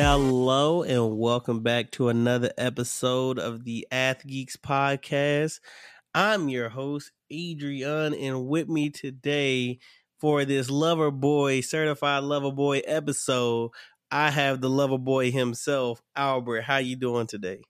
Hello and welcome back to another episode of the Ath Geeks podcast. I'm your host, Adrian, and with me today for this Lover Boy, certified Lover Boy episode, I have the Lover Boy himself, Albert. How you doing today?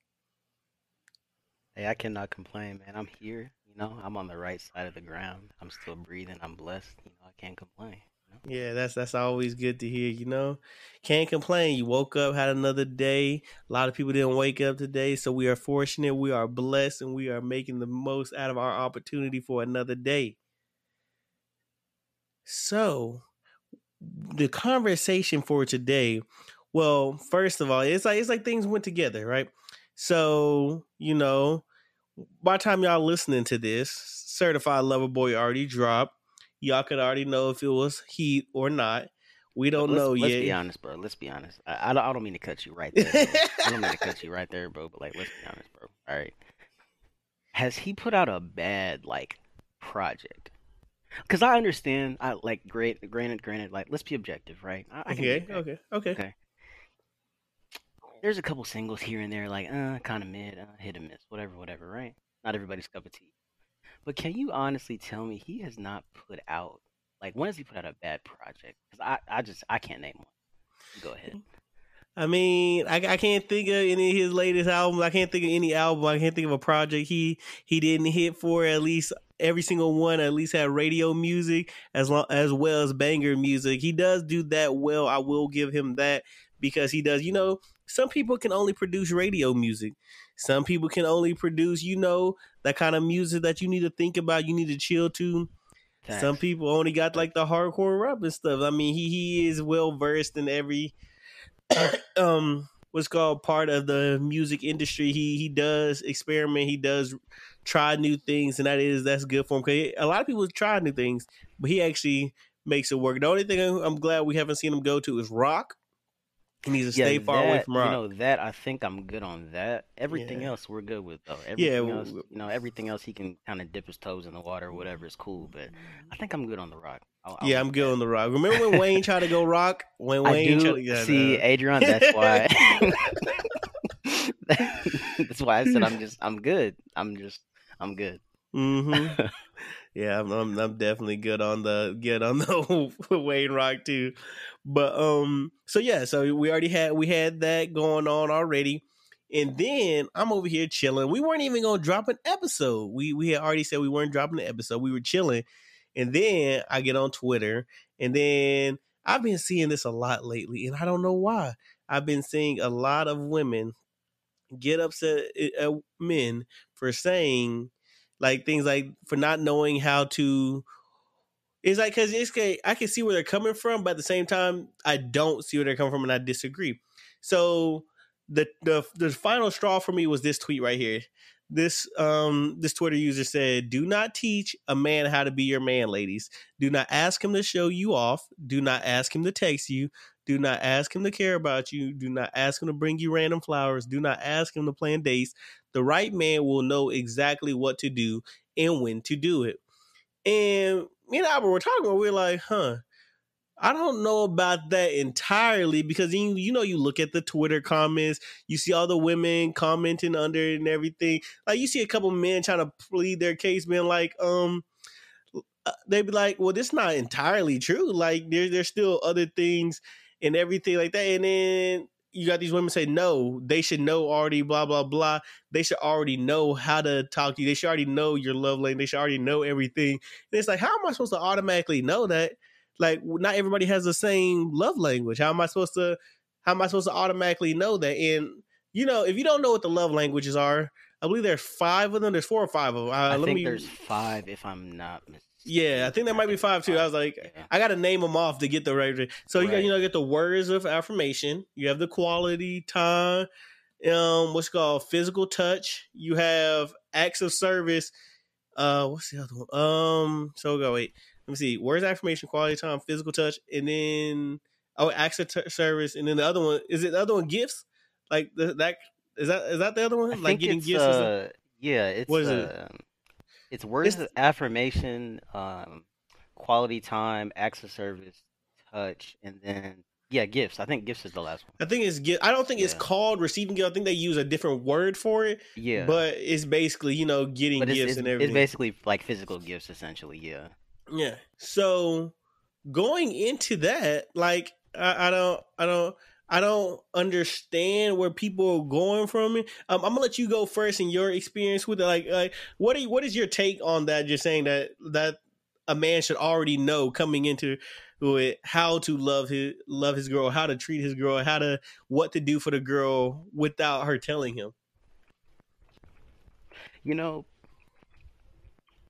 Hey, I cannot complain, man. I'm here. You know, I'm on the right side of the ground. I'm still breathing. I'm blessed. You know, I can't complain. Yeah, that's that's always good to hear. You know, can't complain. You woke up, had another day. A lot of people didn't wake up today, so we are fortunate. We are blessed, and we are making the most out of our opportunity for another day. So, the conversation for today. Well, first of all, it's like it's like things went together, right? So, you know, by the time y'all listening to this, Certified Lover Boy already dropped. Y'all could already know if it was heat or not. We don't let's, know let's yet. be honest, bro. Let's be honest. I, I, don't, I don't mean to cut you right there. I don't mean to cut you right there, bro. But like, let's be honest, bro. All right. Has he put out a bad like project? Because I understand. I like great. Granted, granted. Like, let's be objective, right? I, I okay, get okay, okay, Okay. There's a couple singles here and there, like uh, kind of mid, uh, hit and miss, whatever, whatever, right? Not everybody's cup of tea. But can you honestly tell me he has not put out like when has he put out a bad project? Because I, I just I can't name one. Go ahead. Mm. I mean, I, I can't think of any of his latest albums. I can't think of any album. I can't think of a project he he didn't hit for. At least every single one at least had radio music as long as well as banger music. He does do that well. I will give him that because he does. You know, some people can only produce radio music. Some people can only produce, you know, that kind of music that you need to think about. You need to chill to. Some people only got like the hardcore rap and stuff. I mean, he he is well versed in every um what's called part of the music industry. He he does experiment. He does try new things, and that is that's good for him. Cause a lot of people try new things, but he actually makes it work. The only thing I'm glad we haven't seen him go to is rock. He needs to Yeah, stay far away from rock. You know that I think I'm good on that. Everything Yeah. else we're good with though. Yeah, Everything w- else, you know, everything else he can kind of dip his toes in the water, or whatever is cool. But I think I'm good on the rock. I'll, I'll yeah, I'm good there. on the rock. Remember when Wayne tried to go rock? When Wayne tried to yeah, see. Adrian. That's why. that's why I said I'm just I'm good. I'm just I'm good. hmm Yeah, I'm, I'm I'm definitely good on the good on the Wayne Rock too. But um so yeah, so we already had we had that going on already. And then I'm over here chilling. We weren't even gonna drop an episode. We we had already said we weren't dropping an episode. We were chilling. And then I get on Twitter and then I've been seeing this a lot lately and I don't know why. I've been seeing a lot of women get upset at men for saying like things like for not knowing how to it's like because it's i can see where they're coming from but at the same time i don't see where they're coming from and i disagree. So the the the final straw for me was this tweet right here. This um this twitter user said do not teach a man how to be your man ladies. Do not ask him to show you off. Do not ask him to text you. Do not ask him to care about you. Do not ask him to bring you random flowers. Do not ask him to plan dates. The right man will know exactly what to do and when to do it. And me and Albert were talking, we are like, huh, I don't know about that entirely because you, you know, you look at the Twitter comments, you see all the women commenting under it and everything. Like, you see a couple men trying to plead their case, being like, um, uh, they'd be like, well, this not entirely true. Like, there, there's still other things and everything like that. And then you got these women say, no, they should know already, blah, blah, blah. They should already know how to talk to you. They should already know your love language. They should already know everything. And it's like, how am I supposed to automatically know that? Like, not everybody has the same love language. How am I supposed to, how am I supposed to automatically know that? And, you know, if you don't know what the love languages are, I believe there's five of them. There's four or five of them. Uh, I think me, there's five, if I'm not mistaken. Yeah, I think there might be five too. I was like, Yeah. I got to name them off to get the right. So you got you know get the words of affirmation. You have the quality time. Um, what's called physical touch. You have acts of service. Uh, what's the other one? Um, so go wait. Let me see. Words of affirmation, quality time, physical touch, and then oh, acts of t- service, and then the other one is it the other one gifts? Like the, that is that is that the other one? I like getting gifts. uh, yeah, it's What is it? It's words It's- of affirmation, um, quality time, acts of service, touch, and then Yeah, gifts. I think gifts is the last one. I think it's gift. I don't think it's called receiving gift. I think they use a different word for it, Yeah, but it's basically you know getting it's, gifts it's, and everything. it's basically like physical gifts, essentially. Yeah. Yeah. So going into that, like I, I don't, I don't, I don't understand where people are going from it. Um, I'm gonna let you go first in your experience with it. Like, like what are you, what is your take on that? Just saying that that a man should already know coming into it how to love his love his girl, how to treat his girl, how to what to do for the girl without her telling him. You know,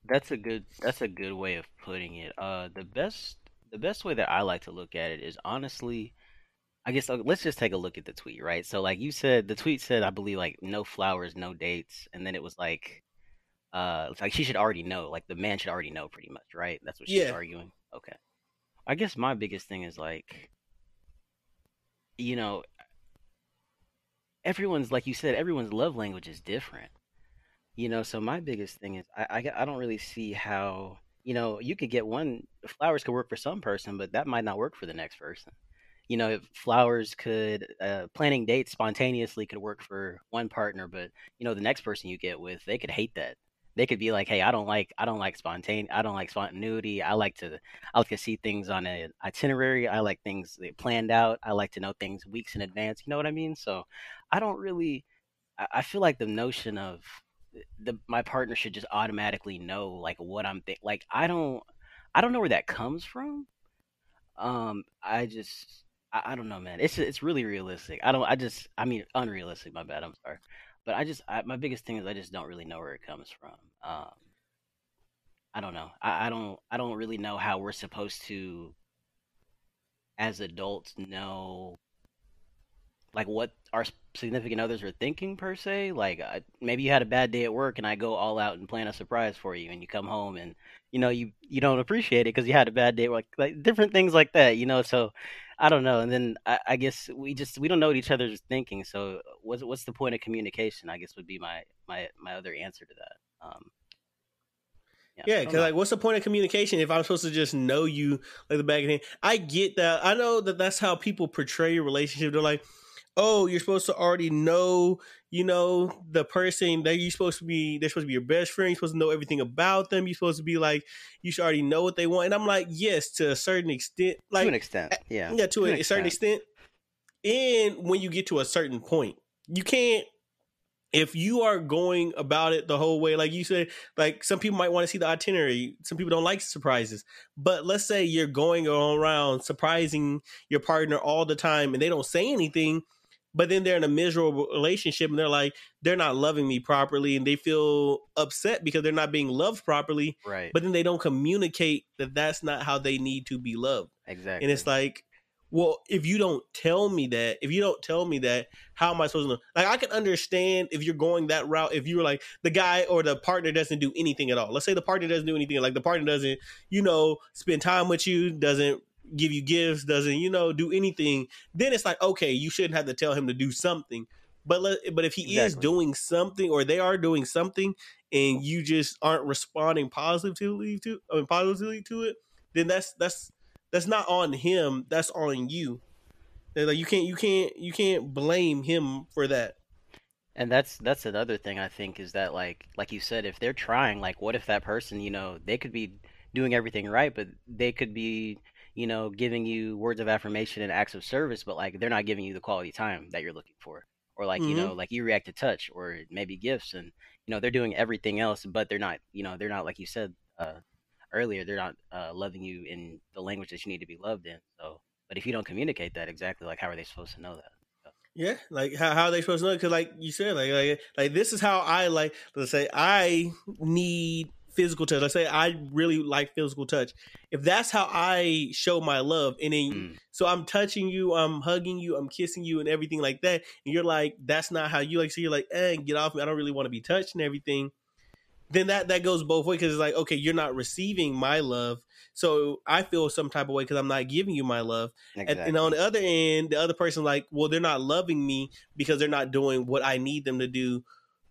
that's a good that's a good way of putting it. Uh, the best the best way that I like to look at it is honestly, I guess uh, let's just take a look at the tweet, right? So like you said, the tweet said I believe like no flowers, no dates, and then it was like uh it's like she should already know, like the man should already know pretty much, right? That's what she's Yeah. arguing. Okay. I guess my biggest thing is like you know, everyone's like you said, everyone's love language is different. You know, so my biggest thing is I, I I don't really see how you know you could get one flowers could work for some person, but that might not work for the next person. You know, flowers could uh, planning dates spontaneously could work for one partner, but you know the next person you get with they could hate that. They could be like, "Hey, I don't like I don't like spontaneity. I don't like spontaneity. I like to I like to see things on an itinerary. I like things planned out. I like to know things weeks in advance. You know what I mean? So I don't really. I feel like the notion of the my partner should just automatically know like what I'm think like I don't I don't know where that comes from. Um I just I, I don't know man. It's it's really realistic. I don't I just I mean unrealistic, my bad. I'm sorry. But I just I, my biggest thing is I just don't really know where it comes from. Um I don't know. I, I don't I don't really know how we're supposed to as adults know like what our significant others are thinking per se. Like maybe you had a bad day at work and I go all out and plan a surprise for you, and you come home and you know you you don't appreciate it because you had a bad day. Like like different things like that, you know. So I don't know. And then I, I guess we just we don't know what each other's thinking. So what's what's the point of communication? I guess would be my my my other answer to that. Um, yeah, Yeah, because know. like, what's the point of communication if I'm supposed to just know you like the back of the hand? I get that. I know that that's how people portray a relationship. They're like, oh, you're supposed to already know, you know, the person that you're supposed to be. They're supposed to be your best friend. You're supposed to know everything about them. You're supposed to be like, you should already know what they want. And I'm like, yes, to a certain extent. Like, to an extent, eh, yeah, yeah, to, to a, certain extent. And when you get to a certain point, you can't. If you are going about it the whole way, like you said, like some people might want to see the itinerary. Some people don't like surprises. But let's say you're going around surprising your partner all the time and they don't say anything, but then they're in a miserable relationship and they're like, they're not loving me properly and they feel upset because they're not being loved properly. right, But then they don't communicate that that's not how they need to be loved. exactly. And it's like, well, if you don't tell me that, if you don't tell me that, how am I supposed to know? Like, I can understand if you're going that route. If you're like the guy or the partner doesn't do anything at all. Let's say the partner doesn't do anything. Like the partner doesn't, you know, spend time with you, doesn't give you gifts, doesn't, you know, do anything. Then it's like, okay, you shouldn't have to tell him to do something. But let, but if he is doing something or they are doing something, and you just aren't responding positively to, I mean, positively to it, then that's that's that's not on him. That's on you. They're like you can't you can't you can't blame him for that. And that's that's another thing I think is that like like you said, if they're trying, like what if that person, you know, they could be doing everything right, but they could be, you know, giving you words of affirmation and acts of service, but like they're not giving you the quality time that you're looking for. Or like, you Mhm. know, like you react to touch or maybe gifts and you know, they're doing everything else, but they're not, you know, they're not like you said uh earlier, they're not uh loving you in the language that you need to be loved in. So but if you don't communicate that exactly, like how are they supposed to know that? Yeah, like how how are they supposed to know? Because like you said, like like like this is how I like. Let's say I need physical touch. Let's say I really like physical touch. If that's how I show my love, and then Mm. so I'm touching you, I'm hugging you, I'm kissing you, and everything like that, and you're like, that's not how you like. So you're like, eh, get off me. I don't really want to be touched and everything. Then that that goes both ways because it's like, okay, you're not receiving my love, so I feel some type of way because I'm not giving you my love. And, Exactly. and on the other end, the other person like, well, they're not loving me because they're not doing what I need them to do.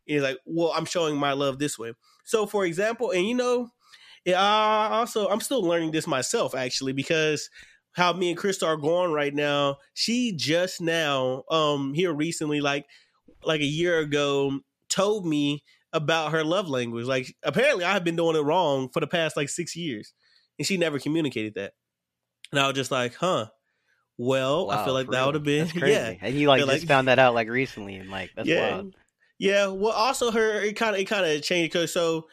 Is like, well, I'm showing my love this way. So, for example, and you know, I also I'm still learning this myself actually because how me and Crystal are going right now. She just now, um, here recently, like like a year ago, told me about her love language. Like apparently I have been doing it wrong for the past like six years. And she never communicated that. And I was just like, huh. Well, Wow, I feel like that would have been yeah. And you like just like- found that out like recently, and like that's yeah. wild. Yeah. Well, also her it kind of it kind of changed because so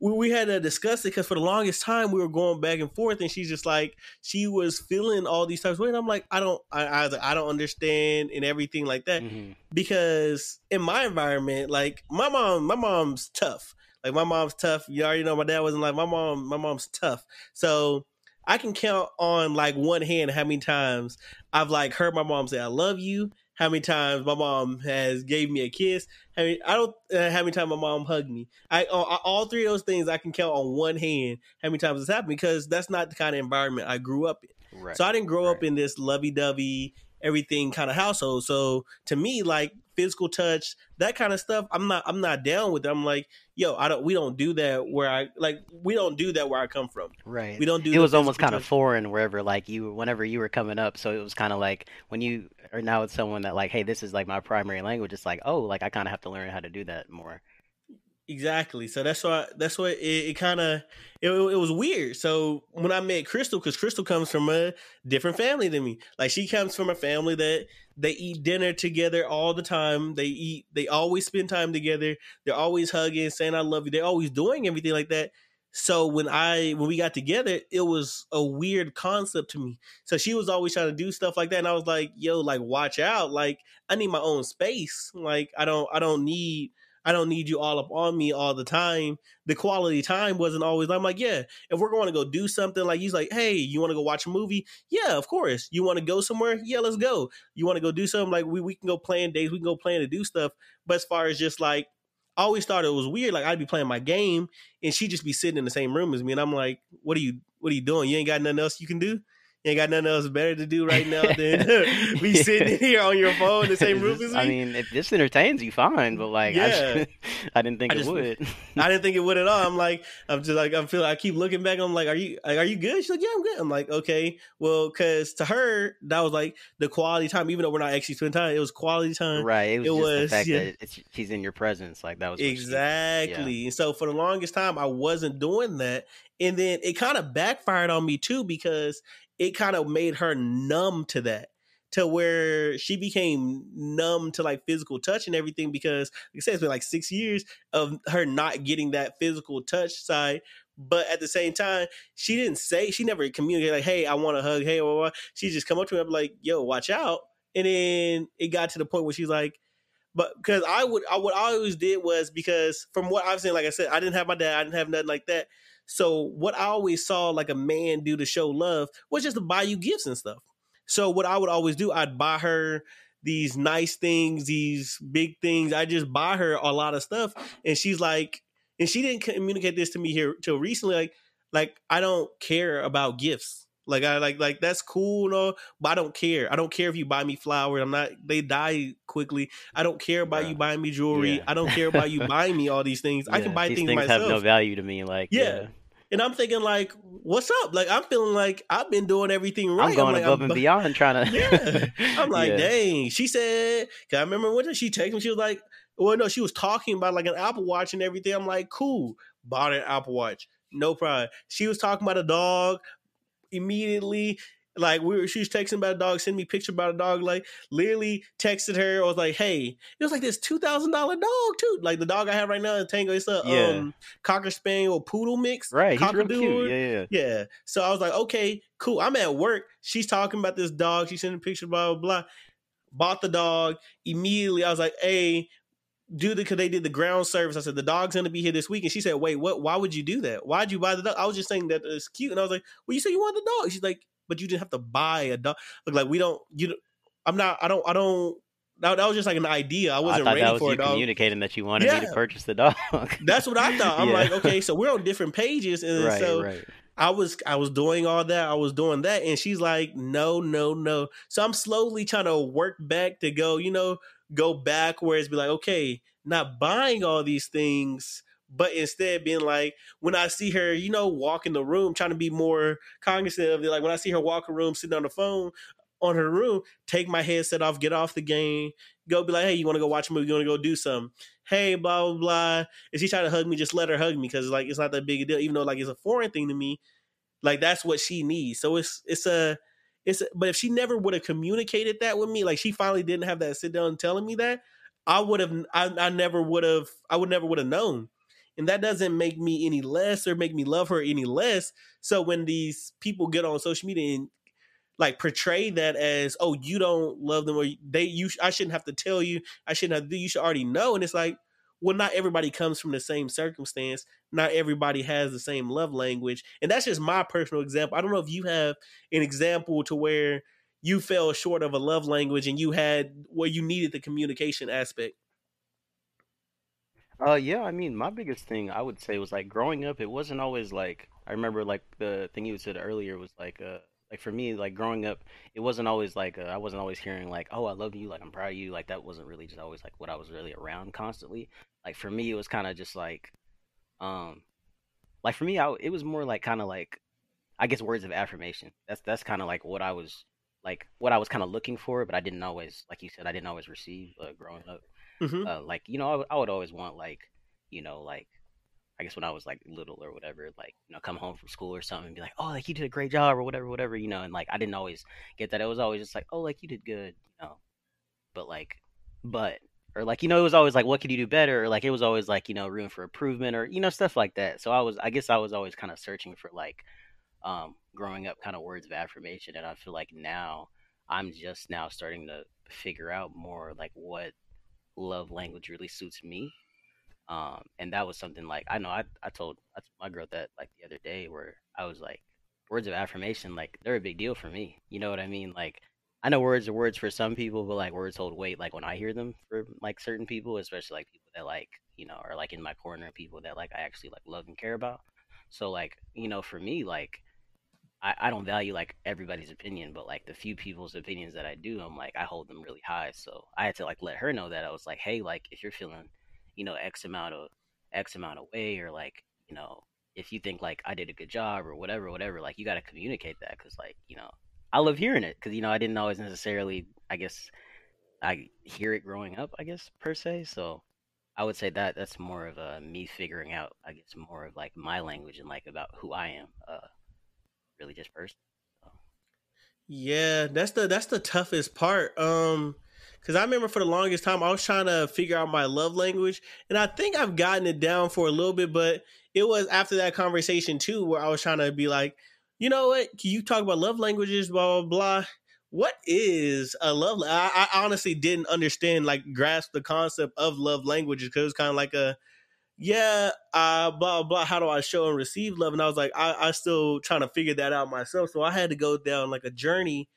we, we had to discuss it because for the longest time we were going back and forth, and she's just like she was feeling all these types of ways. I'm like, I don't, I, I, was like, I don't understand and everything like that hmm because in my environment, like my mom, my mom's tough. Like my mom's tough. You already know my dad wasn't like my mom. My mom's tough. So I can count on like one hand how many times I've like heard my mom say I love you. How many times my mom has gave me a kiss? How many, I don't. Uh, how many times my mom hugged me? I all, all three of those things I can count on one hand. How many times it's happened because that's not the kind of environment I grew up in. Right. So I didn't grow up in this lovey dovey everything kind of household. So to me, like physical touch, that kind of stuff, I'm not I'm not down with it. I'm like, yo, I don't we don't do that where I like we don't do that where I come from. right. We don't do it the was almost physical kind of foreign wherever like you whenever you were coming up so it was kind of like when you are now it's someone that like hey this is like my primary language it's like oh like i kind of have to learn how to do that more Exactly. So that's why that's what it, it kind of it, it was weird. So when I met Crystal, because Crystal comes from a different family than me. Like she comes from a family that they eat dinner together all the time. They eat. They always spend time together. They're always hugging, saying "I love you." They're always doing everything like that. So when I when we got together, it was a weird concept to me. So she was always trying to do stuff like that, and I was like, "Yo, like watch out! Like I need my own space. Like I don't I don't need." I don't need you all up on me all the time. The quality time wasn't always. I'm like, yeah, if we're going to go do something, like he's like, hey, you want to go watch a movie? Yeah, of course. You want to go somewhere? Yeah, let's go. You want to go do something? Like we we can go plan days. We can go plan to do stuff. But as far as just like, I always thought it was weird. Like I'd be playing my game and she'd just be sitting in the same room as me, and I'm like, what are you what are you doing? You ain't got nothing else you can do. You ain't got nothing else better to do right now than be sitting here on your phone in the same room as me. i mean if this entertains you fine but like I, Yeah. just- I didn't think I it just- would I didn't think it would at all. I'm like, I'm just like, I'm feeling. I keep looking back. I'm like, are you, like, are you good? She's like, yeah, I'm good. I'm like, okay, well, because to her, that was like the quality time. Even though we're not actually spending time, it was quality time. right it was It was, the fact yeah. that it's, she's in your presence like that was she- Exactly. And so for the longest time, I wasn't doing that, and then it kind of backfired on me too because it kind of made her numb to that. To where she became numb to like physical touch and everything because, like I said, it's been like six years of her not getting that physical touch side. But at the same time, she didn't say she never communicated like, "Hey, I want a hug." Hey, blah, blah, she just come up to me and be like, "Yo, watch out." And then it got to the point where she's like, but because I would, I what I always did was because from what I've seen, like I said, I didn't have my dad, I didn't have nothing like that. So what I always saw like a man do to show love was just to buy you gifts and stuff. So what I would always do, I'd buy her these nice things, these big things. I just buy her a lot of stuff, and she's like, and she didn't communicate this to me here till recently. Like, like I don't care about gifts. Like I like like that's cool, no, but I don't care. I don't care if you buy me flowers. I'm not. They die quickly. I don't care about you buying me jewelry. Yeah. I don't care about you buying me all these things. I can buy these things, things myself. have no value to me like Yeah. yeah, and I'm thinking like, what's up? Like I'm feeling like I've been doing everything right. i'm going like, above I'm- and beyond trying to Yeah. I'm like, Yeah. dang. She said, cause I remember when did she texted me, she was like, well, no, she was talking about like an Apple Watch and everything. I'm like, cool, bought an Apple Watch, no problem. She was talking about a dog immediately. Like we were, she was texting about a dog, sending me picture about a dog. Like literally texted her. I was like, "Hey, it was like this two thousand dollar dog too. Like the dog I have right now in Tango. It's a Yeah. um cocker spaniel poodle mix. right he's real cute yeah yeah Yeah. So I was like, okay, cool. I'm at work. She's talking about this dog. She's sending picture. blah, blah, blah. Bought the dog. Immediately, I was like, hey, do the, because they did the ground service. I said, the dog's going to be here this week. And she said, wait, what? Why would you do that? Why'd you buy the dog? I was just saying that it's cute. And I was like, well, you said you want the dog. She's like, but you didn't have to buy a dog. Look, like, we don't, you, I'm not, I don't, I don't, that, that was just like an idea. I oh, I wasn't thought ready that was for you communicating that you wanted me to purchase the dog. That's what I thought. I'm Yeah. like, okay, so we're on different pages. And right, so right. I was I was doing all that. I was doing that, and she's like, "No, no, no." So I'm slowly trying to work back to go, you know, go backwards. Be like, okay, not buying all these things, but instead being like when I see her, you know, walk in the room, trying to be more cognizant of it. Like when I see her walk a room, sitting on the phone on her room, take my headset off, get off the game, go be like, hey, you want to go watch a movie? You want to go do something? Hey, blah blah blah. If she trying to hug me, just let her hug me because like it's not that big a deal. Even though like it's a foreign thing to me, like that's what she needs. So it's it's a it's a, but if she never would have communicated that with me, like she finally didn't have that sit down telling me that, I would have I, I never would have I would never would have known. And that doesn't make me any less or make me love her any less. So when these people get on social media and like portray that as oh you don't love them or they you I shouldn't have to tell you I shouldn't have you should already know and it's like well not everybody comes from the same circumstance. Not everybody has the same love language and that's just my personal example. I don't know if you have an example to where you fell short of a love language and you had where you needed the communication aspect Uh, yeah, I mean, my biggest thing I would say was like growing up, it wasn't always like I remember like the thing you said earlier was like uh like for me like growing up, it wasn't always like uh, I wasn't always hearing like oh I love you like I'm proud of you like that wasn't really just always like what I was really around constantly. Like for me, it was kind of just like um like for me, I it was more like kind of like I guess words of affirmation. That's that's kind of like what I was like what I was kind of looking for, but I didn't always like you said I didn't always receive uh, growing up. Mm-hmm. Uh, like you know, I would would always want like you know like I guess when I was like little or whatever, like you know, come home from school or something and be like, oh, like you did a great job or whatever, whatever, you know, and like I didn't always get that. It was always just like, oh, like you did good, you know, but like, but or like you know, it was always like, what could you do better? Or like it was always like you know, room for improvement or you know, stuff like that. So I was, I guess I was always kind of searching for like, um, growing up, kind of words of affirmation, and I feel like now I'm just now starting to figure out more like what love language really suits me. Um, and that was something like I know I I told told my girl that like the other day where I was like words of affirmation like they're a big deal for me. You know what I mean? Like I know words are words for some people, but like words hold weight like when I hear them for like certain people, especially like people that like you know are like in my corner, people that like I actually like love and care about. So like you know for me like I, I don't value like everybody's opinion, but like the few people's opinions that I do, I'm like I hold them really high. So I had to like let her know that I was like, hey, like if you're feeling, you know, X amount of X amount of way, or like you know, if you think like I did a good job or whatever, whatever, like you got to communicate that because like you know, I love hearing it because you know I didn't always necessarily, I guess, I hear it growing up, I guess per se. So I would say that that's more of a me figuring out, I guess, more of like my language and like about who I am. Uh, really just person. So. Yeah, that's the that's the toughest part. Um, because I remember for the longest time I was trying to figure out my love language, and I think I've gotten it down for a little bit. But it was after that conversation too, where I was trying to be like, you know what? Can you talk about love languages? Blah blah blah. What is a love? I, I honestly didn't understand, like, grasp the concept of love languages because it's kind of like a yeah, uh, blah blah. How do I show and receive love? And I was like, I, I still trying to figure that out myself. So I had to go down like a journey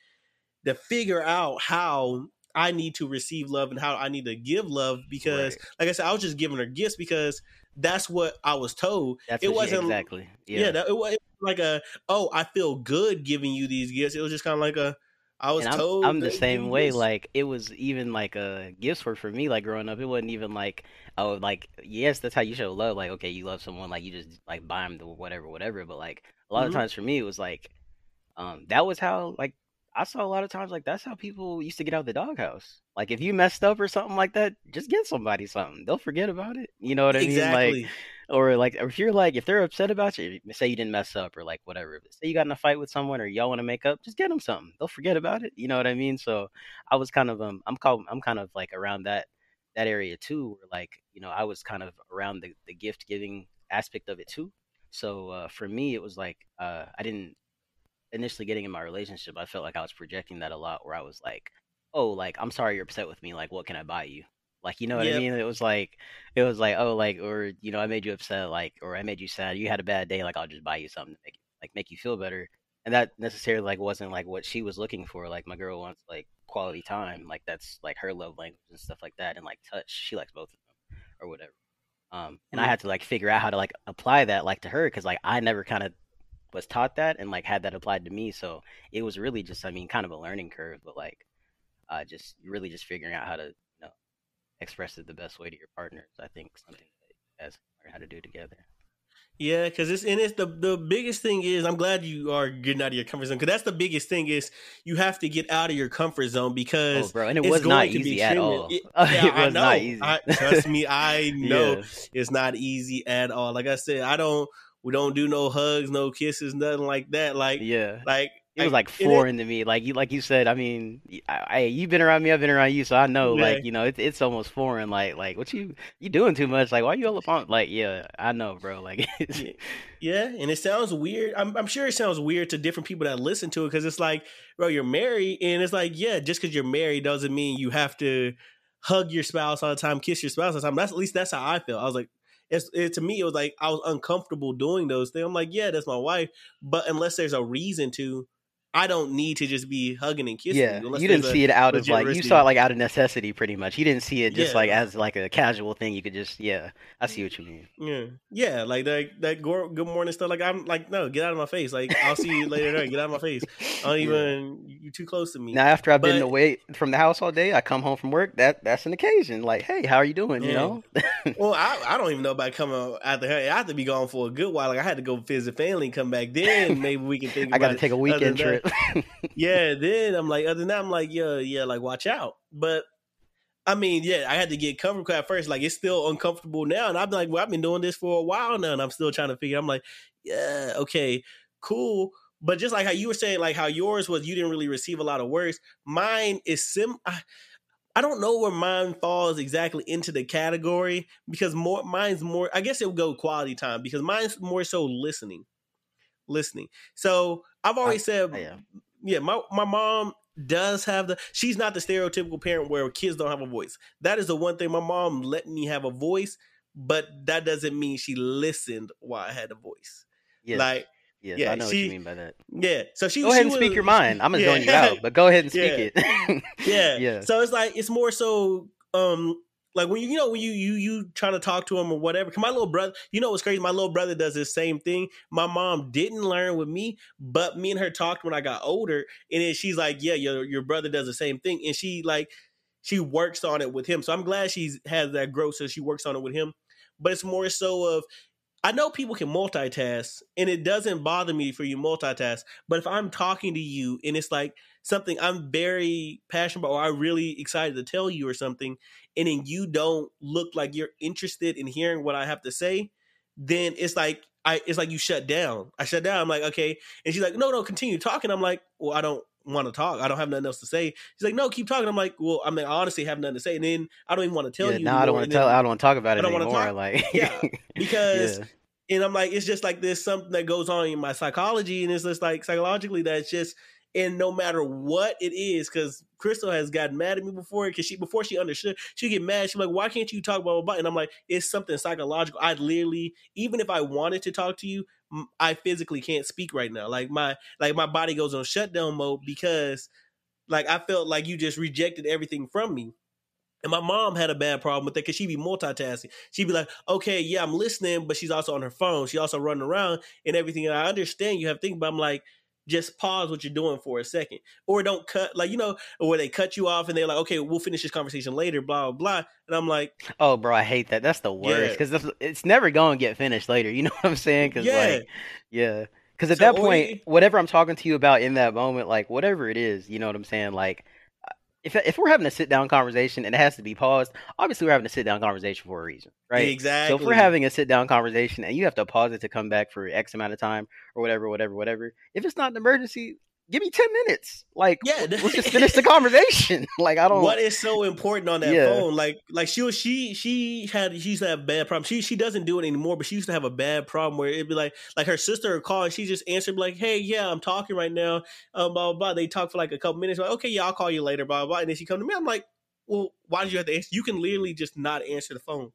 to figure out how I need to receive love and how I need to give love because, Right. like I said, I was just giving her gifts because that's what I was told. That's it wasn't exactly. yeah, Yeah. that, it was like a oh I feel good giving you these gifts. It was just kind of like a I was I'm, told I'm the same way. this. Like it was even like uh gifts were for me. Like growing up, it wasn't even like oh like yes, that's how you show love. Like okay, you love someone, like you just like buy them the whatever, whatever. But like a lot of Mhm. times for me, it was like um that was how like I saw a lot of times like that's how people used to get out of the doghouse. Like if you messed up or something like that, just get somebody something. They'll forget about it. You know what I mean? Like exactly. Or like if you're like if they're upset about you say you didn't mess up or like whatever. Say you got in a fight with someone or y'all want to make up just get them something. They'll forget about it you know what i mean? So i was kind of um i'm called i'm kind of like around that that area too where like you know i was kind of around the, the gift giving aspect of it too. So uh, for me it was like uh, i didn't initially getting in my relationship i felt like i was projecting that a lot where i was like oh like i'm sorry you're upset with me like what can i buy you like you know what i mean? It was like it was like oh like or you know i made you upset like or i made you sad you had a bad day like i'll just buy you something to make like make you feel better. And that necessarily like wasn't like what she was looking for like my girl wants like quality time like that's like her love language and stuff like that and like touch she likes both of them or whatever. Um and i Mm. had to like figure out how to like apply that like to her because like i never kind of was taught that and like had that applied to me so it was really just i mean kind of a learning curve but like uh just really just figuring out how to express it the best way to your partner is i think something that guys learn how to do together. Yeah, because it's and it's the the biggest thing is I'm glad you are getting out of your comfort zone because that's the biggest thing is you have to get out of your comfort zone oh, because oh, bro, and it was not easy at all. It, yeah, it was not easy. I, trust me, I know yeah. it's not easy at all. Like I said, I don't. We don't do no hugs, no kisses, nothing like that. Like yeah, like it was like foreign to me. Like you, like you said. I mean, I, I, you've been around me. I've been around you, so I know. Yeah. Like you know, it's it's almost foreign. Like like what you you doing too much? Like why you all up on? Like yeah, I know, bro. Like yeah, and it sounds weird. I'm I'm sure it sounds weird to different people that listen to it because it's like, bro, you're married, and it's like, yeah, just because you're married doesn't mean you have to hug your spouse all the time, kiss your spouse all the time. That's at least that's how I feel. I was like, it's, it, to me, it was like I was uncomfortable doing those things. I'm like, yeah, that's my wife, but unless there's a reason to, I don't need to just be hugging and kissing. Yeah, you, you didn't see it out of like you saw it like out of necessity, pretty much. You didn't see it just yeah. like as like a casual thing. You could just yeah, I see what you mean. Yeah, yeah, like that that good morning stuff. Like I'm like no, get out of my face. Like I'll see you later. Tonight. Get out of my face. I don't even yeah. you're too close to me. Now after I've but, been away from the house all day, I come home from work. That that's an occasion. Like hey, how are you doing? Yeah. You know. well, I, I don't even know about coming after her. I have to be gone for a good while. Like I had to go visit family and come back. Then maybe we can think. I got to take a weekend trip yeah, then I'm like, other than that, I'm like, yeah, yeah, like watch out. But I mean, yeah, I had to get comfortable at first. Like it's still uncomfortable now, and I'm like, well, I've been doing this for a while now, and I'm still trying to figure. I'm like, yeah, okay, cool. But just like how you were saying, like how yours was, you didn't really receive a lot of words. Mine is sim. I, I don't know where mine falls exactly into the category because more mine's more. I guess it would go quality time because mine's more so listening, listening. So I've always said, oh, yeah yeah, my my mom does have the she's not the stereotypical parent where kids don't have a voice. That is the one thing my mom let me have a voice, but that doesn't mean she listened while I had a voice. Yes. Like Yes, yeah, I know she, what you mean by that. Yeah, so she go ahead she and was, speak your mind. I'm gonna yeah. zone you out, but go ahead and speak yeah. it. yeah, yeah. So it's like it's more so um like when you you know when you you you trying to talk to him or whatever. Cause my little brother, you know what's crazy? My little brother does the same thing. My mom didn't learn with me, but me and her talked when I got older, and then she's like, "Yeah, your your brother does the same thing," and she like she works on it with him. So I'm glad she's has that growth, so she works on it with him. But it's more so of I know people can multitask, and it doesn't bother me for you multitask. But if I'm talking to you and it's like something I'm very passionate about, or I'm really excited to tell you or something, and then you don't look like you're interested in hearing what I have to say, then it's like I it's like you shut down. I shut down. I'm like, okay. And she's like, no, no, continue talking. I'm like, well, I don't want to talk. I don't have nothing else to say. She's like, no, keep talking. I'm like, well, I mean, I honestly have nothing to say. And then I don't even want to tell yeah, you. No, I don't want to tell. I don't want to talk about it anymore. Like, yeah, because. Yeah. And I'm like, it's just like there's something that goes on in my psychology, and it's just like psychologically that's just and no matter what it is, because Crystal has gotten mad at me before, because she before she understood, she get mad. She's like, "Why can't you talk blah?" And I'm like, "It's something psychological. I literally, even if I wanted to talk to you, I physically can't speak right now. Like my like my body goes on shutdown mode because like I felt like you just rejected everything from me." And my mom had a bad problem with that because she'd be multitasking. She'd be like, okay, yeah, I'm listening, but she's also on her phone. She also running around and everything. And I understand you have things, but I'm like, just pause what you're doing for a second. Or don't cut like you know where they cut you off and they're like okay we'll finish this conversation later blah blah blah. And i'm like oh bro i hate that. That's the worst because yeah. it's never going to get finished later you know what i'm saying? Because yeah. like yeah. Because at so, that point whatever i'm talking to you about in that moment like whatever it is you know what i'm saying? Like if if we're having a sit down conversation and it has to be paused, obviously we're having a sit down conversation for a reason, right? Exactly. So if we're having a sit down conversation and you have to pause it to come back for X amount of time or whatever, whatever, whatever, if it's not an emergency, give me 10 minutes. Like yeah. let's just finish the conversation. Like i don't what is so important on that yeah. phone? Like like she was she she had she used to have bad problem she she doesn't do it anymore but she used to have a bad problem where it'd be like like her sister would call and she just answered like hey yeah i'm talking right now um, blah, blah blah. They talk for like a couple minutes like okay yeah i'll call you later blah blah, blah. and then she come to me i'm like well why did you have to answer you can literally just not answer the phone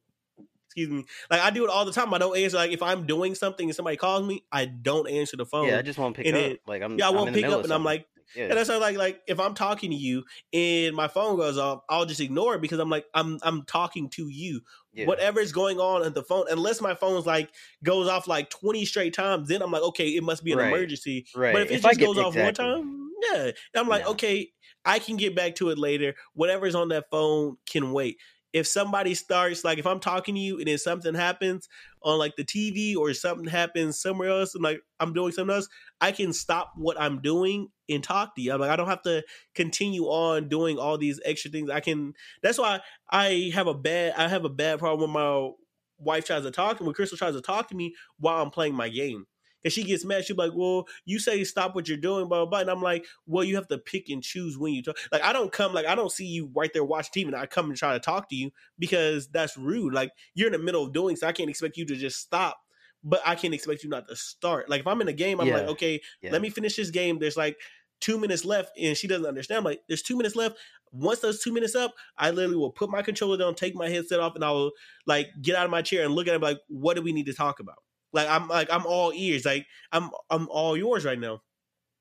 excuse me. Like I do it all the time. I don't answer. Like if I'm doing something and somebody calls me, I don't answer the phone. Yeah, I just won't pick and up. like I'm yeah, I won't pick up, and I'm like. Yeah. And that's like like if I'm talking to you and my phone goes off, I'll just ignore it because I'm like I'm I'm talking to you. Yeah. Whatever is going on at the phone, unless my phone's like goes off like 20 straight times, then I'm like, okay, it must be an right. emergency. Right. But if it if just goes exactly. off one time, yeah, I'm like, okay, I can get back to it later. Whatever's on that phone can wait if somebody starts like if I'm talking to you and then something happens on like the TV or something happens somewhere else and like I'm doing something else, I can stop what I'm doing and talk to you. I'm like I don't have to continue on doing all these extra things. I can that's why I have a bad I have a bad problem when my wife tries to talk to me, when Crystal tries to talk to me while I'm playing my game. Cause she gets mad. She's like, "Well, you say stop what you're doing, blah, blah blah." And I'm like, "Well, you have to pick and choose when you talk. Like, I don't come like I don't see you right there watching TV, and I come and try to talk to you because that's rude. Like, you're in the middle of doing, so I can't expect you to just stop, but I can't expect you not to start. Like, if I'm in a game, I'm Yeah. like, okay, Yeah. let me finish this game. There's like two minutes left, and she doesn't understand. I'm like, there's two minutes left. Once those two minutes up, I literally will put my controller down, take my headset off, and I will like get out of my chair and look at it like, what do we need to talk about? Like I'm like I'm all ears. Like I'm I'm all yours right now.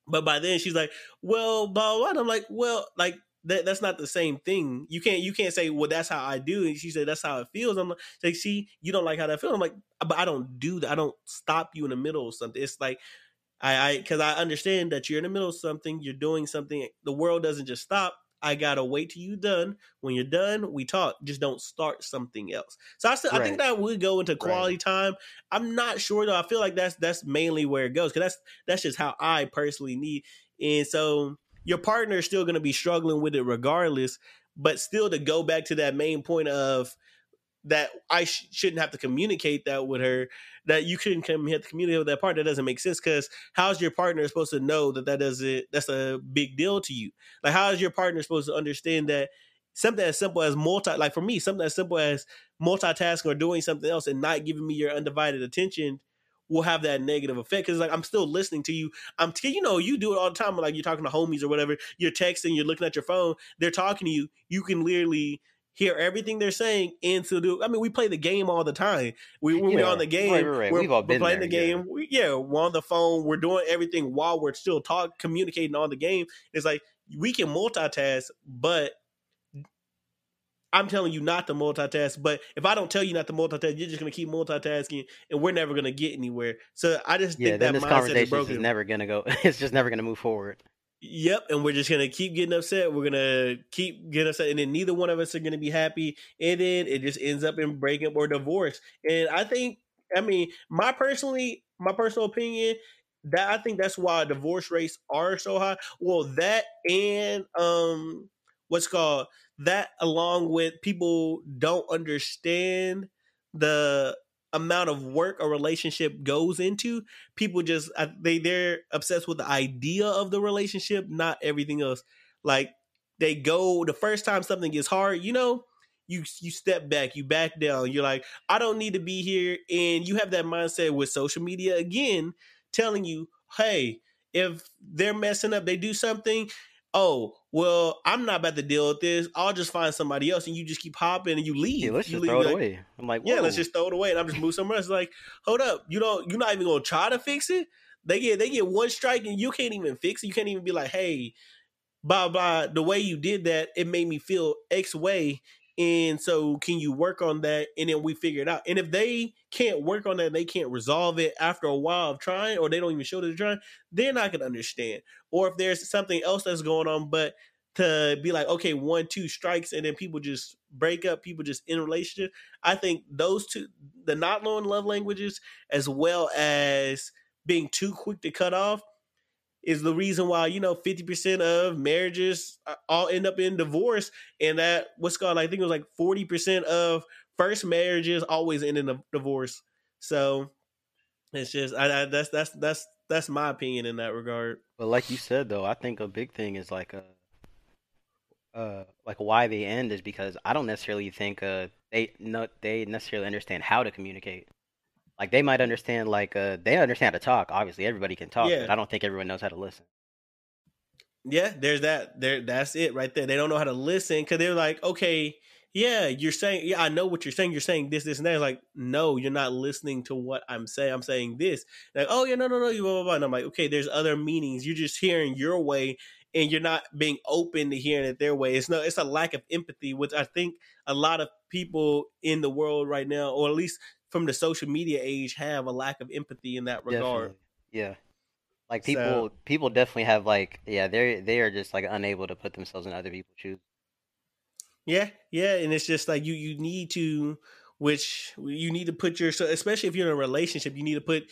But by then she's like, well, blah blah. And I'm like, well, like that that's not the same thing. You can't you can't say, well, that's how I do. And she said that's how it feels. I'm like, see, you don't like how that feels. I'm like, but I don't do that. I don't stop you in the middle of something. It's like I I because I understand that you're in the middle of something. You're doing something. The world doesn't just stop. I gotta wait till you're done. When you're done, we talk. Just don't start something else. So I still, I think that would go into quality time. I'm not sure though. I feel like that's that's mainly where it goes because that's that's just how I personally need. And so your partner is still to be struggling with it regardless. But still, to go back to that main point of that I sh- shouldn't have to communicate that with her. That you couldn't come have to communicate with that partner. That doesn't make sense because how's your partner supposed to know that that doesn't that's a big deal to you? Like how is your partner supposed to understand that something as simple as multi like for me something as simple as multitasking or doing something else and not giving me your undivided attention will have that negative effect because like I'm still listening to you. I'm t- you know you do it all the time like you're talking to homies or whatever. You're texting, you're looking at your phone. They're talking to you. You can literally hear everything they're saying and to do. I mean, we play the game all the time. We we're Yeah. on the game, Right, right, right. We're, We've all been playing the there, yeah. game. We, yeah, we're on the phone. We're doing everything while we're still talk communicating on the game. It's like we can multitask, but I'm telling you not to multitask. But if I don't tell you not to multitask, you're just gonna keep multitasking, and we're never gonna get anywhere. So I just Yeah, think that this mindset is conversation is broken. never gonna go. It's just never gonna move forward. Yep, and we're just gonna keep getting upset. We're gonna keep getting upset, and then neither one of us are gonna be happy. And then it just ends up in breakup or divorce. And I think, I mean, my personally, my personal opinion, that I think that's why divorce rates are so high. Well, that and um, what's called that, along with people don't understand the amount of work a relationship goes into people just they they're obsessed with the idea of the relationship, not everything else. Like they go the first time something gets hard, you know, you you step back, you back down. You're like, I don't need to be here, and you have that mindset with social media again, telling you, hey, if they're messing up, they do something. Oh well, I'm not about to deal with this. I'll just find somebody else, and you just keep hopping and you leave. Yeah, let's You just leave, throw it like, away. I'm like, yeah, let's just throw it away, and I'm just move somewhere else. Like, hold up, you don't, you're not even gonna try to fix it. They get they get one strike, and you can't even fix it. You can't even be like, hey, blah blah. The way you did that, it made me feel X way, and so can you work on that? And then we figure it out. And if they can't work on that, they can't resolve it after a while of trying, or they don't even show that they're trying. They're not gonna understand. Or if there's something else that's going on, but to be like, okay, one, two strikes, and then people just break up, people just in relationship. I think those two, the not knowing love languages, as well as being too quick to cut off, is the reason why you know fifty percent of marriages uh, all end up in divorce, and that what's called I think it was like forty percent of first marriages always end in a divorce. So it's just I, I that's that's that's that's my opinion in that regard. But like you said though, I think a big thing is like uh uh like why they end is because I don't necessarily think uh they no they necessarily understand how to communicate. Like they might understand like uh they understand how to talk. Obviously, everybody can talk, Yeah. but I don't think everyone knows how to listen. Yeah, there's that. There, that's it right there. They don't know how to listen because they're like, okay, yeah, you're saying, yeah, I know what you're saying. You're saying this, this, and that. It's like, no, you're not listening to what I'm saying. I'm saying this. Like, oh yeah, no, no, no, you blah blah blah. And I'm like, okay, there's other meanings. You're just hearing your way, and you're not being open to hearing it their way. It's no, it's a lack of empathy, which I think a lot of people in the world right now, or at least from the social media age, have a lack of empathy in that regard. Definitely. Yeah. Like So- people people definitely have like yeah, they're they are just like unable to put themselves in other people's shoes. Yeah, yeah, and it's just like you you need to, which you need to put your so especially if you're in a relationship, you need to put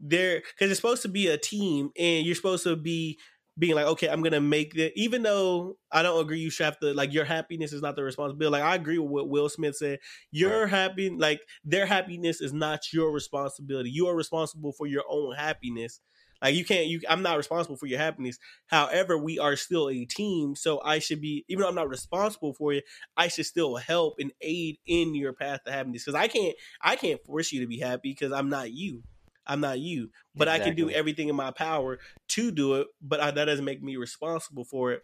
there because it's supposed to be a team, and you're supposed to be being like, okay, I'm gonna make the even though I don't agree you should have to like your happiness is not the responsibility. Like I agree with what Will Smith said. Your right. happy like their happiness is not your responsibility. You are responsible for your own happiness. Like you can't you I'm not responsible for your happiness. However, we are still a team, so I should be even though I'm not responsible for you, I should still help and aid in your path to happiness cuz I can't I can't force you to be happy cuz I'm not you. I'm not you, but exactly. I can do everything in my power to do it. But I, that doesn't make me responsible for it.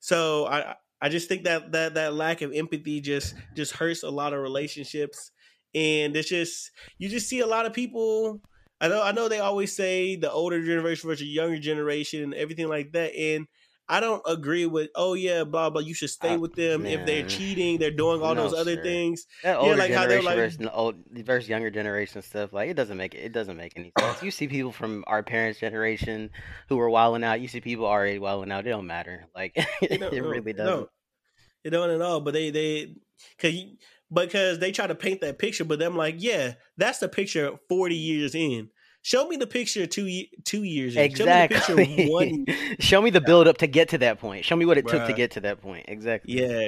So I I just think that that that lack of empathy just just hurts a lot of relationships, and it's just you just see a lot of people. I know I know they always say the older generation versus younger generation and everything like that, and I don't agree with oh yeah blah blah you should stay uh, with them man. if they're cheating they're doing all no, those other sir. things. That older yeah, like generation like, versus, old, versus younger generation stuff like it doesn't make it doesn't make any sense. You see people from our parents generation who are wilding out you see people already wilding out it don't matter like it, it really doesn't. No, it don't at all but they they cause you, because they try to paint that picture but them like yeah that's the picture 40 years in Show me the picture two two years. Exactly. Show me the, one... Show me the build up to get to that point. Show me what it Bruh. took to get to that point. Exactly. Yeah.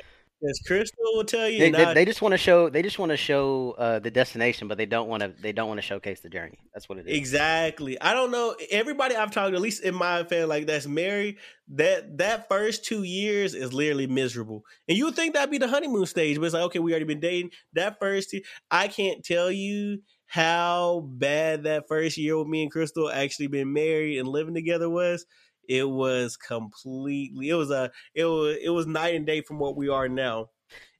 As Crystal will tell you, they, they, they just want to show. They just want to show uh, the destination, but they don't want to. They don't want to showcase the journey. That's what it is. Exactly. I don't know. Everybody I've talked to, at least in my family, like that's married. That that first two years is literally miserable, and you would think that'd be the honeymoon stage, but it's like, okay, we already been dating. That first, two, I can't tell you how bad that first year with me and Crystal actually been married and living together was, it was completely it was a it was it was night and day from what we are now.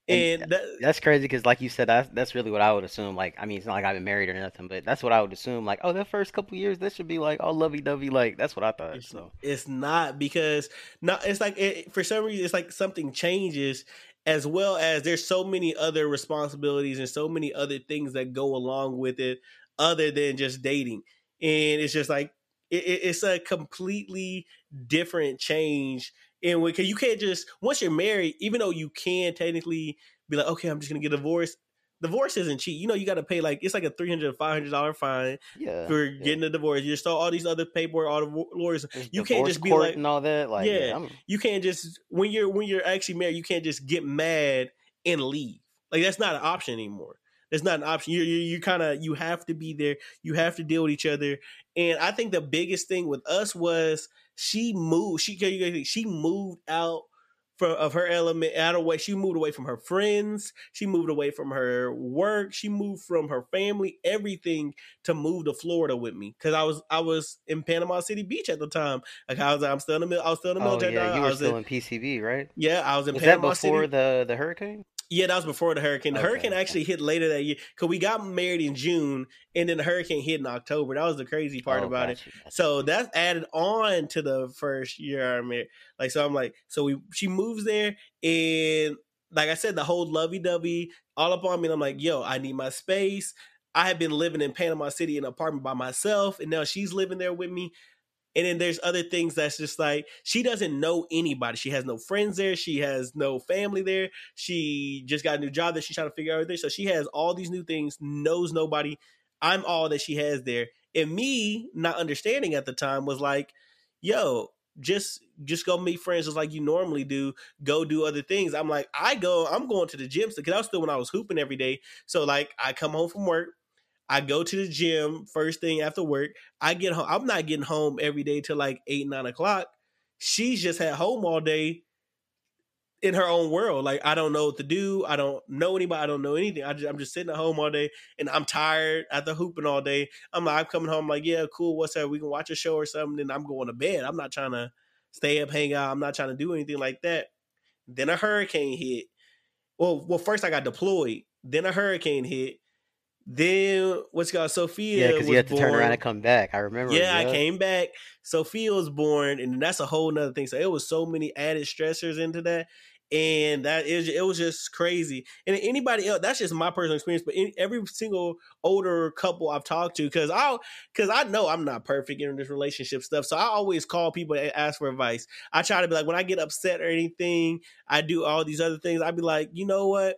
And, and that, that's crazy because, like you said, that's that's really what I would assume. Like, I mean, it's not like I've been married or nothing, but that's what I would assume. Like, oh, the first couple years, this should be like all lovey dovey. Like, that's what I thought. It's, so it's not because not. It's like it, for some reason, it's like something changes, as well as there's so many other responsibilities and so many other things that go along with it other than just dating. And it's just like it, it's a completely different change and because you can't just once you're married even though you can technically be like okay i'm just gonna get divorced divorce isn't cheap. You know, you got to pay like it's like a three hundred, five hundred dollar fine yeah, for yeah. getting a divorce. You still all these other paperwork, all the lawyers. you can't just be like and all that. Like, yeah, yeah you can't just when you're when you're actually married, you can't just get mad and leave. Like that's not an option anymore. That's not an option. You you, you kind of you have to be there. You have to deal with each other. And I think the biggest thing with us was she moved. She she moved out from of her element out of way. She moved away from her friends. She moved away from her work. She moved from her family, everything to move to Florida with me because I was I was in Panama City Beach at the time. Like I was, I'm still in the I was still in the oh, military. oh. Yeah, you were still in, in, PCB, right? Yeah, I was in. Was Panama that before City. the the hurricane? Yeah, that was before the hurricane. The okay. hurricane actually hit later that year because we got married in June, and then the hurricane hit in October. That was the crazy part oh, about it. So that's added on to the first year I'm married. Like, so I'm like, so we she moves there, and like I said, the whole lovey dovey all up on me. And I'm like, yo, I need my space. I had been living in Panama City in an apartment by myself, and now she's living there with me. And then there's other things that's just like she doesn't know anybody. She has no friends there. She has no family there. She just got a new job that she's trying to figure out there. So she has all these new things, knows nobody. I'm all that she has there. And me not understanding at the time was like, yo, just just go meet friends just like you normally do. Go do other things. I'm like, I go, I'm going to the gym because I was still when I was hooping every day. So like I come home from work, I go to the gym first thing after work. I get home. I'm not getting home every day till like eight, nine o'clock. She's just at home all day in her own world. Like I don't know what to do. I don't know anybody. I don't know anything. I am just sitting at home all day, and I'm tired after hooping all day. I'm like, I'm coming home. Like, yeah, cool. What's up? We can watch a show or something. Then I'm going to bed. I'm not trying to stay up, hang out. I'm not trying to do anything like that. Then a hurricane hit. Well, well, first I got deployed. Then a hurricane hit. Then what's called Sophia? Yeah, because you had to born. turn around and come back. I remember. Yeah, I came back. Sophia was born, and that's a whole nother thing. So it was so many added stressors into that. and that is it was just crazy. And anybody else, that's just my personal experience. But in, every single older couple I've talked to, because I because I know I'm not perfect in this relationship stuff, so I always call people and ask for advice. I try to be like when I get upset or anything, I do all these other things. I'd be like, you know what?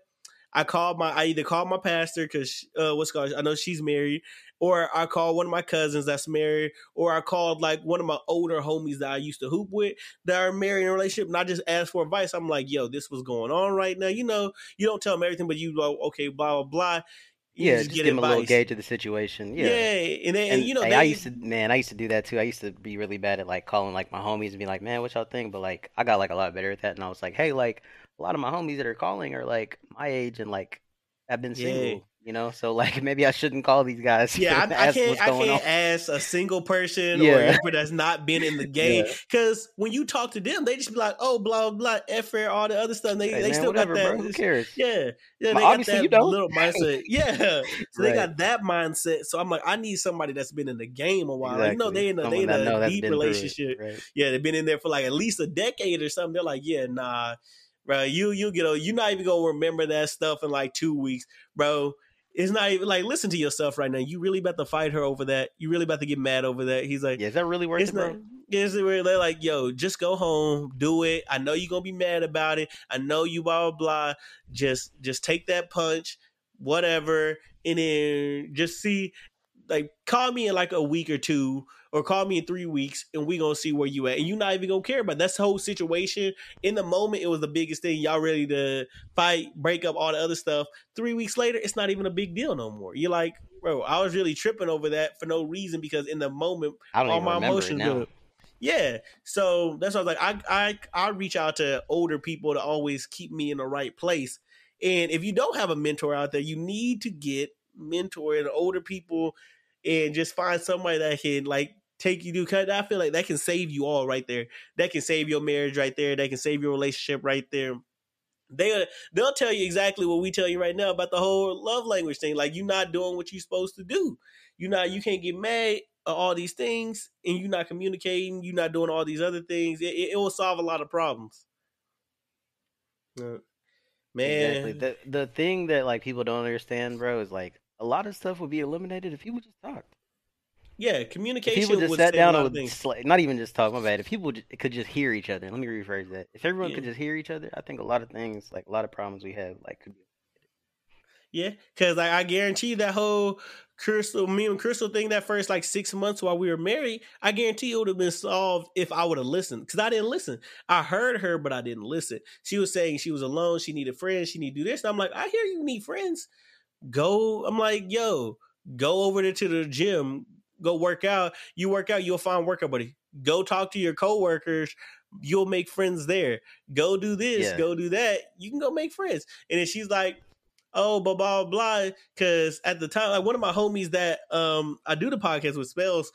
I called my I either called my pastor because uh, what's called I know she's married, or I called one of my cousins that's married, or I called like one of my older homies that I used to hoop with that are married in a relationship, and I just asked for advice. I'm like, yo, this was going on right now. You know, you don't tell them everything, but you go, okay, blah blah blah. You yeah, just, just give them a little gauge of the situation. Yeah, yeah, and, then, and, and you know, hey, they, I used to, man, I used to do that too. I used to be really bad at like calling like my homies and be like, man, what y'all think? But like, I got like a lot better at that, and I was like, hey, like a lot of my homies that are calling are like my age and like have been single. Yeah you know so like maybe i shouldn't call these guys yeah i, I can't i can't on. ask a single person yeah. or that's not been in the game because yeah. when you talk to them they just be like oh blah blah effort all the other stuff they, hey, they man, still whatever, got that bro. who cares yeah yeah they got that little mindset yeah so right. they got that mindset so i'm like i need somebody that's been in the game a while exactly. like, you know they in a, they in a deep relationship right. yeah they've been in there for like at least a decade or something they're like yeah nah bro you you get a you're not even gonna remember that stuff in like two weeks bro it's not even like listen to yourself right now. You really about to fight her over that. You really about to get mad over that. He's like, yeah, is that really worth it, bro? Is it really? They're like, yo, just go home, do it. I know you're gonna be mad about it. I know you blah blah blah. Just just take that punch, whatever, and then just see. Like, call me in like a week or two or call me in three weeks and we gonna see where you at. And you not even gonna care about that's the whole situation. In the moment, it was the biggest thing. Y'all ready to fight, break up, all the other stuff. Three weeks later, it's not even a big deal no more. You're like, bro, I was really tripping over that for no reason because in the moment, all my emotions were. Yeah, so that's why I was like. I I I reach out to older people to always keep me in the right place. And if you don't have a mentor out there, you need to get mentor and older people and just find somebody that can like take you to cut. I feel like that can save you all right there. That can save your marriage right there. That can save your relationship right there. They they'll tell you exactly what we tell you right now about the whole love language thing. Like you're not doing what you're supposed to do. You not you can't get mad at all these things, and you're not communicating. You're not doing all these other things. It, it, it will solve a lot of problems. Uh, man, exactly. the the thing that like people don't understand, bro, is like a lot of stuff would be eliminated if people just talked. Yeah, communication. If people just sat down and would, not even just talk. My bad. If people could just hear each other, let me rephrase that. If everyone yeah. could just hear each other, I think a lot of things, like a lot of problems we have, like could be. Yeah, because like, I guarantee that whole Crystal, me and Crystal thing that first like six months while we were married, I guarantee it would have been solved if I would have listened. Because I didn't listen. I heard her, but I didn't listen. She was saying she was alone, she needed friends, she needed to do this. And I'm like, I hear you need friends. Go. I'm like, yo, go over there to the gym, go work out. You work out, you'll find workout buddy. Go talk to your coworkers. You'll make friends there. Go do this, yeah. go do that. You can go make friends. And then she's like, oh, blah blah blah. Because at the time, like one of my homies that um I do the podcast with spells,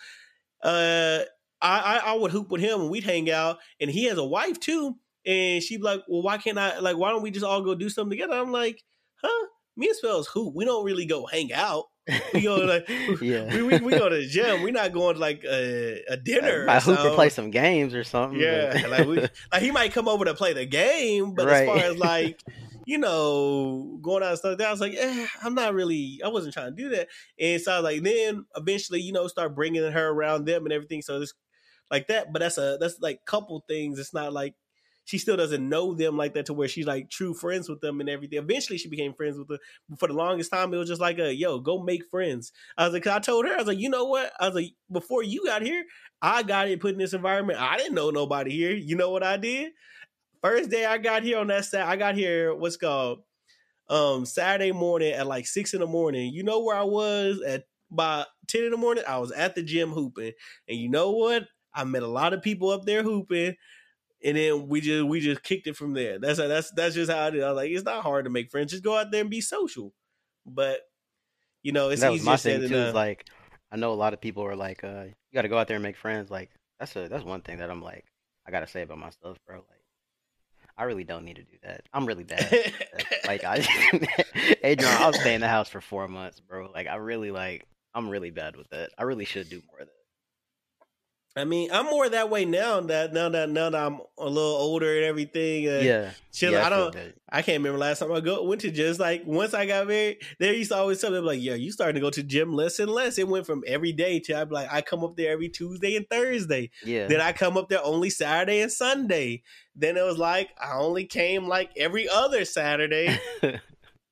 uh, I, I I would hoop with him and we'd hang out. And he has a wife too. And she'd be like, well, why can't I? Like, why don't we just all go do something together? I'm like, huh? Me and spells hoop. We don't really go hang out. We go like yeah. We, we, we, go to the gym. We're not going to like a, a dinner. I hoop or play some games or something. Yeah, like, we, like he might come over to play the game, but right. as far as like you know going out and stuff, that I was like, eh, I'm not really. I wasn't trying to do that. And so I was like, then eventually, you know, start bringing her around them and everything. So it's like that. But that's a that's like couple things. It's not like she still doesn't know them like that to where she's like true friends with them and everything. Eventually, she became friends with them. But for the longest time, it was just like a yo, go make friends. I was like, I told her, I was like, you know what? I was like, before you got here, I got it put in this environment. I didn't know nobody here. You know what I did? First day I got here on that side, I got here what's called um Saturday morning at like six in the morning. You know where I was at by 10 in the morning? I was at the gym hooping. And you know what? I met a lot of people up there hooping and then we just we just kicked it from there. That's that's that's just how I it is. I was like, it's not hard to make friends. Just go out there and be social. But you know, it's that was my thing too. Is like, I know a lot of people are like, uh, you got to go out there and make friends. Like, that's a that's one thing that I'm like, I gotta say about myself, bro. Like, I really don't need to do that. I'm really bad. like, I, Adrian, I was staying in the house for four months, bro. Like, I really like, I'm really bad with that. I really should do more of that. I mean, I'm more that way now. That now that now that I'm a little older and everything. Uh, Yeah. chill. yeah, I feel don't. that. I can't remember last time I go went to just like once I got married. They used to always tell me like, "Yeah, you starting to go to gym less and less." It went from every day to I'd be like, I come up there every Tuesday and Thursday. Yeah. Then I come up there only Saturday and Sunday. Then it was like I only came like every other Saturday.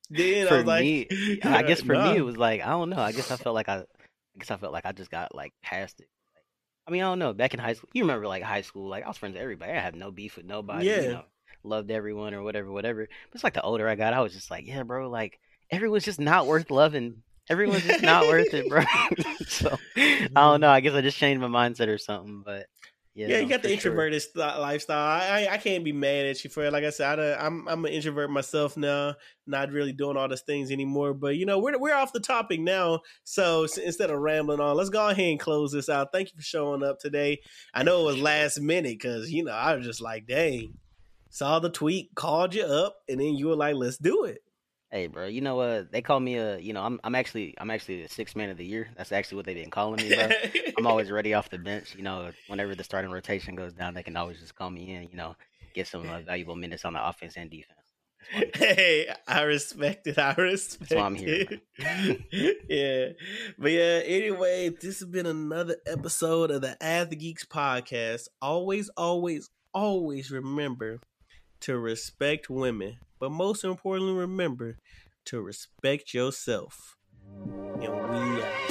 Then I was like, me, I guess for me it was like I don't know. I guess I felt like I, I guess I felt like I just got like past it. I mean, I don't know. Back in high school, you remember like high school? Like I was friends with everybody. I had no beef with nobody. Yeah. You know, loved everyone or whatever, whatever. But it's like the older I got, I was just like, yeah, bro. Like everyone's just not worth loving. Everyone's just not worth it, bro. so I don't know. Mm-hmm. I guess I just changed my mindset or something. But yeah, you got the for sure. introverted lifestyle. I, I can't be mad at you for it. Like I said, I, I'm I'm an introvert myself now, not really doing all those things anymore. But you know, we're we're off the topic now. So s- instead of rambling on, let's go ahead and close this out. Thank you for showing up today. I know it was last minute because you know I was just like, dang, saw the tweet, called you up, and then you were like, let's do it. Hey, bro. You know what? they call me a. You know, I'm I'm actually I'm actually the sixth man of the year. That's actually what they've been calling me, bro. I'm always ready off the bench. You know, whenever the starting rotation goes down, they can always just call me in. You know, get some uh, valuable minutes on the offense and defense. Hey, I respect it. I respect That's why I'm here, yeah. But yeah, anyway, this has been another episode of the Ath Geeks podcast. Always, always, always remember to respect women. But most importantly, remember to respect yourself. And